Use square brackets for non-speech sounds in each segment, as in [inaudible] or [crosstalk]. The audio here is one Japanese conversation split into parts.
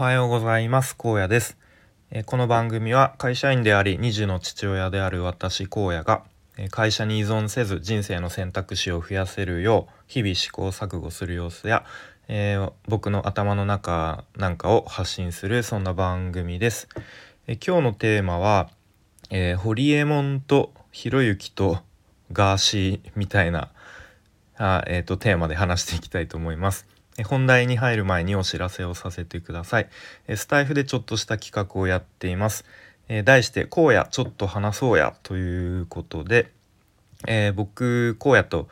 はようございます。荒野です。この番組は会社員であり2児の父親である私荒野が会社に依存せず人生の選択肢を増やせるよう日々試行錯誤する様子や、えー、僕の頭の中なんかを発信するそんな番組です、え今日のテーマは、えー、ホリエモンとひろゆきとガーシーみたいなあ、えーとテーマで話していきたいと思います。本題に入る前にお知らせをさせてください。スタイフでちょっとした企画をやっています。題して「荒野ちょっと話そうや」ということで、えー、僕荒野と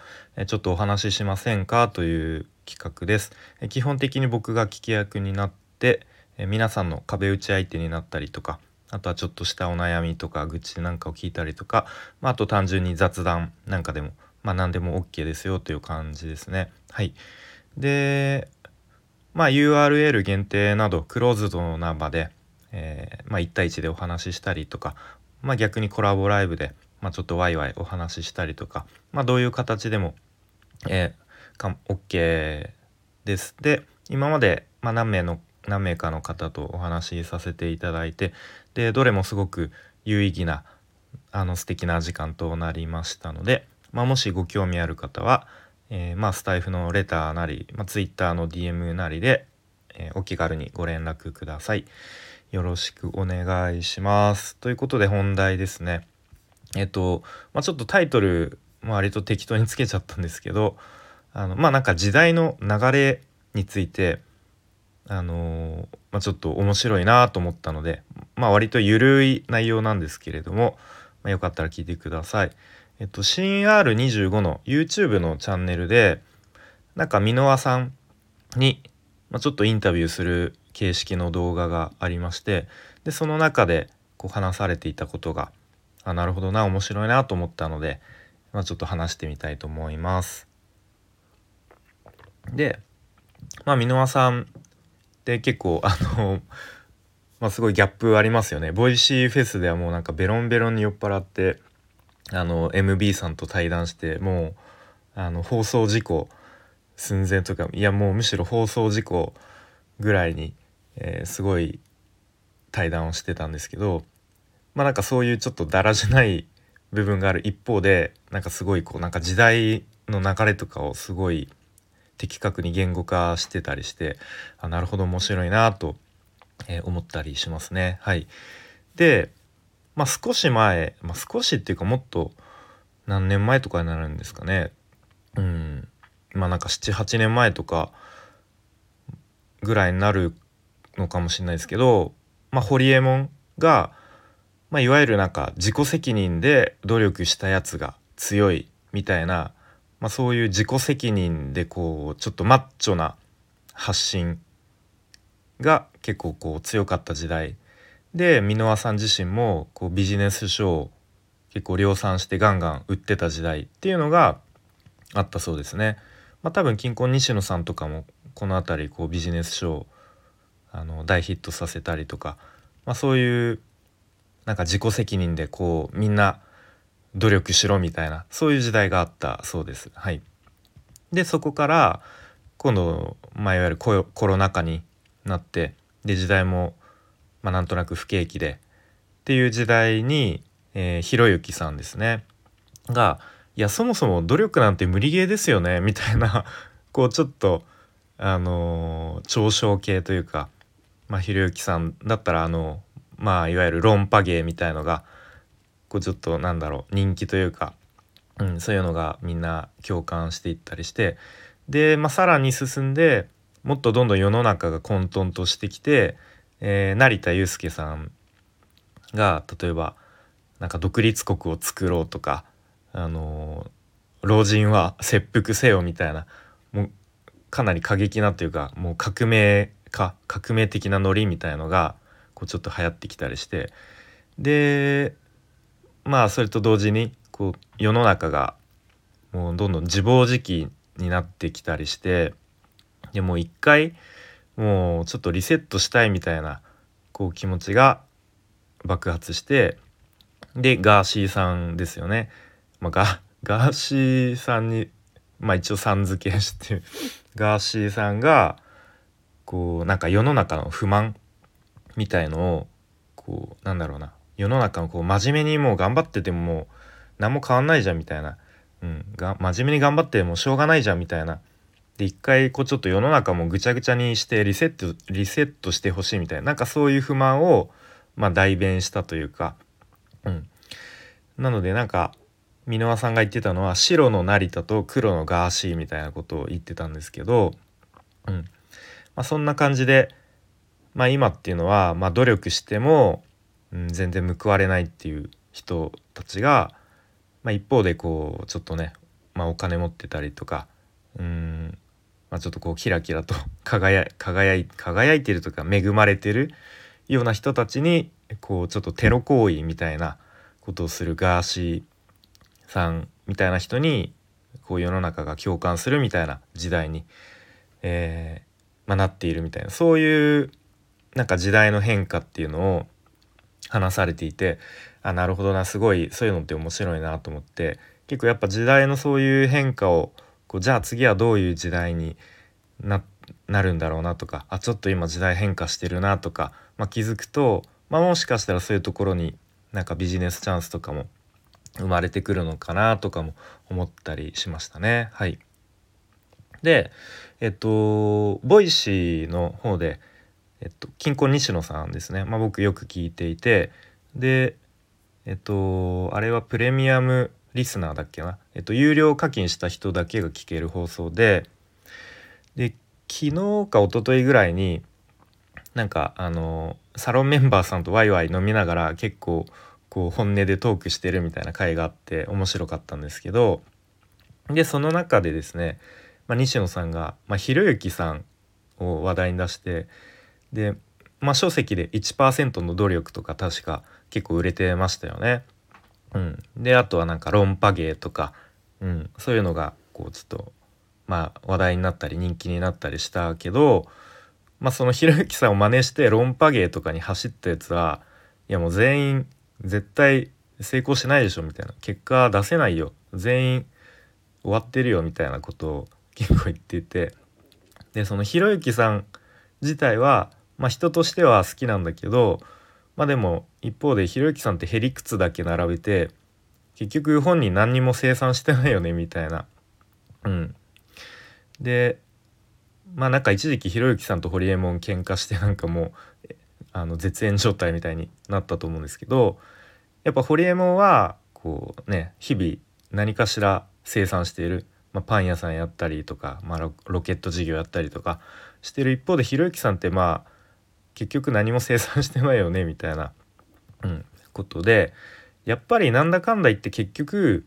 ちょっとお話ししませんかという企画です。基本的に僕が聞き役になって皆さんの壁打ち相手になったりとかあとはちょっとしたお悩みとか愚痴なんかを聞いたりとか、まあ、あと単純に雑談なんかでもまあ何でも OK ですよという感じですね。はい。で、まあ、URL 限定などクローズドな場で、えー、まあ、1対1でお話ししたりとか、まあ、逆にコラボライブで、ま、ちょっとワイワイお話ししたりとか、ま、どういう形でも、えー、か OK です。で今まで、ま、何名の何名かの方とお話しさせていただいてでどれもすごく有意義なあの素敵な時間となりましたので、まあ、もしご興味ある方は、えー、まあスタイフのレターなり、まあ、ツイッターの DM なりで、えー、お気軽にご連絡ください。よろしくお願いします。ということで本題ですね。えっ、と、まあ、ちょっとタイトル、まあ、割と適当につけちゃったんですけどあのまあなんか時代の流れについてあのまあ、ちょっと面白いなと思ったので、まあ、割と緩い内容なんですけれども、まあ、よかったら聞いてください。えっと、新 R25 の YouTube のチャンネルでなんか箕輪さんに、まあ、ちょっとインタビューする形式の動画がありましてでその中でこう話されていたことがあなるほどな面白いなと思ったので、まあ、ちょっと話してみたいと思います。でまあ箕輪さんって結構あのまあ、すごいギャップありますよね。 Voicy フェスではもうなんかベロンベロンに酔っ払ってあの MB さんと対談してもうあの放送事故寸前とかいやもうむしろ放送事故ぐらいに、えー、すごい対談をしてたんですけどまあなんかそういうちょっとだらしない部分がある一方でなんかすごいこうなんか時代の流れとかをすごい的確に言語化してたりしてあなるほど面白いなと、え、思ったりしますね。はい、でまあ少し前、まあ、少しっていうかもっと何年前とかになるんですかね。うん。まあなんか78年前とかぐらいになるのかもしれないですけどまあホリエモンが、まあ、いわゆるなんか自己責任で努力したやつが強いみたいな、まあ、そういう自己責任でこうちょっとマッチョな発信が結構こう強かった時代で箕輪さん自身もこうビジネス書を結構量産してガンガン売ってた時代っていうのがあったそうですね。まあ、多分金婚西野さんとかもこの辺りこうビジネス書をあの大ヒットさせたりとか、まあ、そういうなんか自己責任でこうみんな努力しろみたいなそういう時代があったそうです。はい、でそこから今度、まあ、いわゆるコロナ禍になってで時代もまあ、なんとなく不景気で。っていう時代に、え、ひろゆきさんですね。がいやそもそも努力なんて無理ゲーですよね。[laughs] みたいなこうちょっとあのー、嘲笑系というか、ま、ひろゆきさんだったらあのまあいわゆる論破芸みたいのがこうちょっとなんだろう人気というか、うん、そういうのがみんな共感していったりしてで、まあ、さらに進んでもっとどんどん世の中が混沌としてきてえー、成田悠輔さんが例えばなんか独立国を作ろうとか、あのー、老人は切腹せよみたいなもうかなり過激なというかもう革命か革命的なノリみたいのがこうちょっと流行ってきたりしてでまあそれと同時にこう世の中がもうどんどん自暴自棄になってきたりしてでもう一回もうちょっとリセットしたいみたいなこう気持ちが爆発してでガーシーさんですよね。まあ、ガガーシーさんに、まあ、一応さん付けしてガーシーさんがこうなんか世の中の不満みたいのをこうなんだろうな。世の中のこう真面目にもう頑張っててももう何も変わんないじゃんみたいな、うん、が真面目に頑張ってもしょうがないじゃんみたいな。で一回こうちょっと世の中もぐちゃぐちゃにしてリセットリセットしてほしいみたいななんかそういう不満をまあ代弁したというか、うん、なのでなんか箕輪さんが言ってたのは白の成田と黒のガーシーみたいなことを言ってたんですけど、うん。まあ、そんな感じで、まあ、今っていうのは、まあ、努力しても、うん、全然報われないっていう人たちが、まあ、一方でこうちょっとね、まあ、お金持ってたりとかうん、まあ、ちょっとこうキラキラと [laughs] 輝輝輝いてるとか恵まれてるような人たちにこうちょっとテロ行為みたいなことをするガーシーさんみたいな人にこう世の中が共感するみたいな時代に、えー、まあ、なっているみたいなそういうなんか時代の変化っていうのを話されていてあなるほどなすごいそういうのって面白いなと思って結構やっぱ時代のそういう変化をこうじゃあ次はどういう時代になるんだろうなとかあちょっと今時代変化してるなとか、まあ、気づくと、まあ、もしかしたらそういうところになんかビジネスチャンスとかも生まれてくるのかなとかも思ったりしましたね。はい、でえっと Voicy の方で、えっと、キンコン西野さんですね、まあ、僕よく聞いていてでえっとあれはプレミアムリスナーだっけな、えっと、有料課金した人だけが聞ける放送でで昨日か一昨日ぐらいになんかあのサロンメンバーさんとワイワイ飲みながら結構こう本音でトークしてるみたいな回があって面白かったんですけどでその中でですね、まあ、西野さんが、まあ、ひろゆきさんを話題に出してで、まあ、書籍で1%の努力とか確か結構売れてましたよね。うん、であとはなんか論破芸とか、うん、そういうのがこうちょっとまあ話題になったり人気になったりしたけど、まあ、そのひろゆきさんを真似して論破芸とかに走ったやつはいやもう全員絶対成功しないでしょみたいな。結果出せないよ。全員終わってるよみたいなことを結構言っていて。でそのひろゆきさん自体は、まあ、人としては好きなんだけどまあでも一方でひろゆきさんってへりくつだけ並べて結局本人何にも生産してないよねみたいな。うん、でまあなんか一時期ひろゆきさんとホリエモン喧嘩してなんかもうあの絶縁状態みたいになったと思うんですけどやっぱホリエモンはこうね日々何かしら生産している、まあ、パン屋さんやったりとか、まあ、ロケット事業やったりとかしてる一方でひろゆきさんってまあ結局何も生産してないよねみたいな、うん、ことでやっぱりなんだかんだ言って結局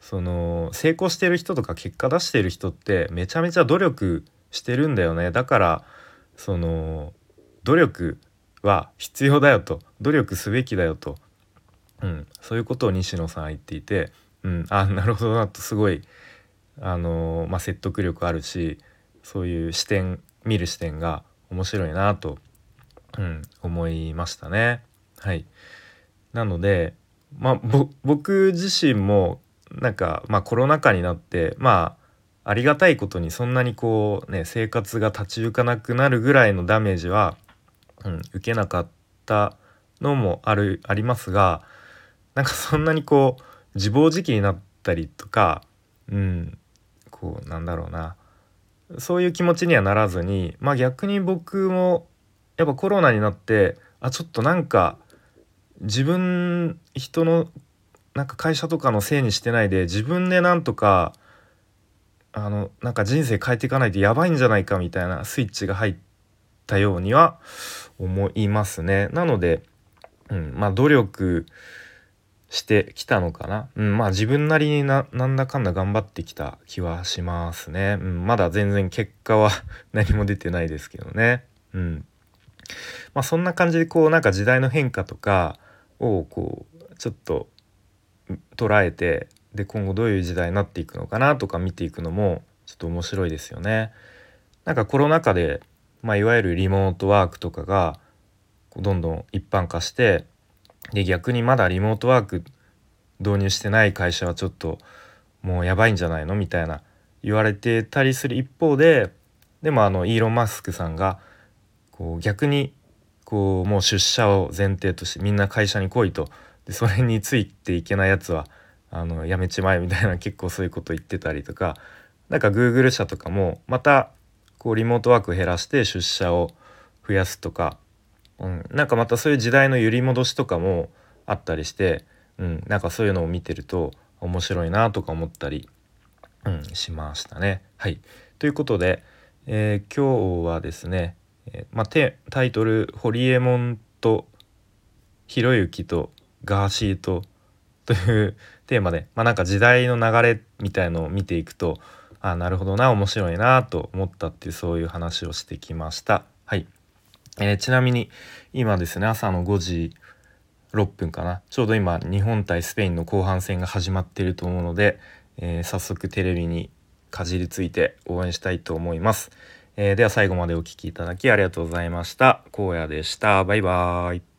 その成功してる人とか結果出してる人ってめちゃめちゃ努力してるんだよね。だからその努力は必要だよと。努力すべきだよと、うん、そういうことを西野さんは言っていて、うん、あなるほどなとすごい、あのー、まあ、説得力あるしそういう視点見る視点が面白いなと、うん、思いましたね。はい、なので、まあ、僕自身もなんか、まあ、コロナ禍になってまあありがたいことにそんなにこうね生活が立ち行かなくなるぐらいのダメージはうん、受けなかったのもあるありますがなんかそんなにこう自暴自棄になったりとか、うん、こうなんだろうなそういう気持ちにはならずにまあ逆に僕もやっぱコロナになってあちょっとなんか自分人のなんか会社とかのせいにしてないで自分でなんとかあのなんか人生変えていかないとやばいんじゃないかみたいなスイッチが入ったようには思いますね。なので、うん、まあ努力してきたのかな。うん、まあ自分なりにななんだかんだ頑張ってきた気はしますね。うん、まだ全然結果は [laughs] 何も出てないですけどね。うん。まあそんな感じでこうなんか時代の変化とかをこうちょっと捉えてで今後どういう時代になっていくのかなとか見ていくのもちょっと面白いですよね。なんかコロナ禍でまあ、いわゆるリモートワークとかがどんどん一般化してで逆にまだリモートワーク導入してない会社はちょっともうやばいんじゃないのみたいな言われてたりする一方ででもあのイーロン・マスクさんがこう逆にこうもう出社を前提としてみんな会社に来いと。でそれについていけないやつはあのやめちまえみたいな結構そういうこと言ってたりとか。[laughs] なんか Google 社とかもまたこうリモートワーク減らして出社を増やすとか、うん、なんかまたそういう時代の揺り戻しとかもあったりして、うん、なんかそういうのを見てると面白いなとか思ったり、うん、しましたね。はい。ということで、えー、今日はですね、えー、まあ、タイトル「ホリエモンとひろゆきとガーシーと」というテーマで、[laughs] まあ、なんか時代の流れみたいのを見ていくとあなるほどな面白いなと思ったっていうそういう話をしてきました。はい、えー、ちなみに今ですね朝の5時6分かなちょうど今日本対スペインの後半戦が始まっていると思うので、えー、早速テレビにかじりついて応援したいと思います。えー、では最後までお聴きいただきありがとうございました。荒野でした。バイバーイ。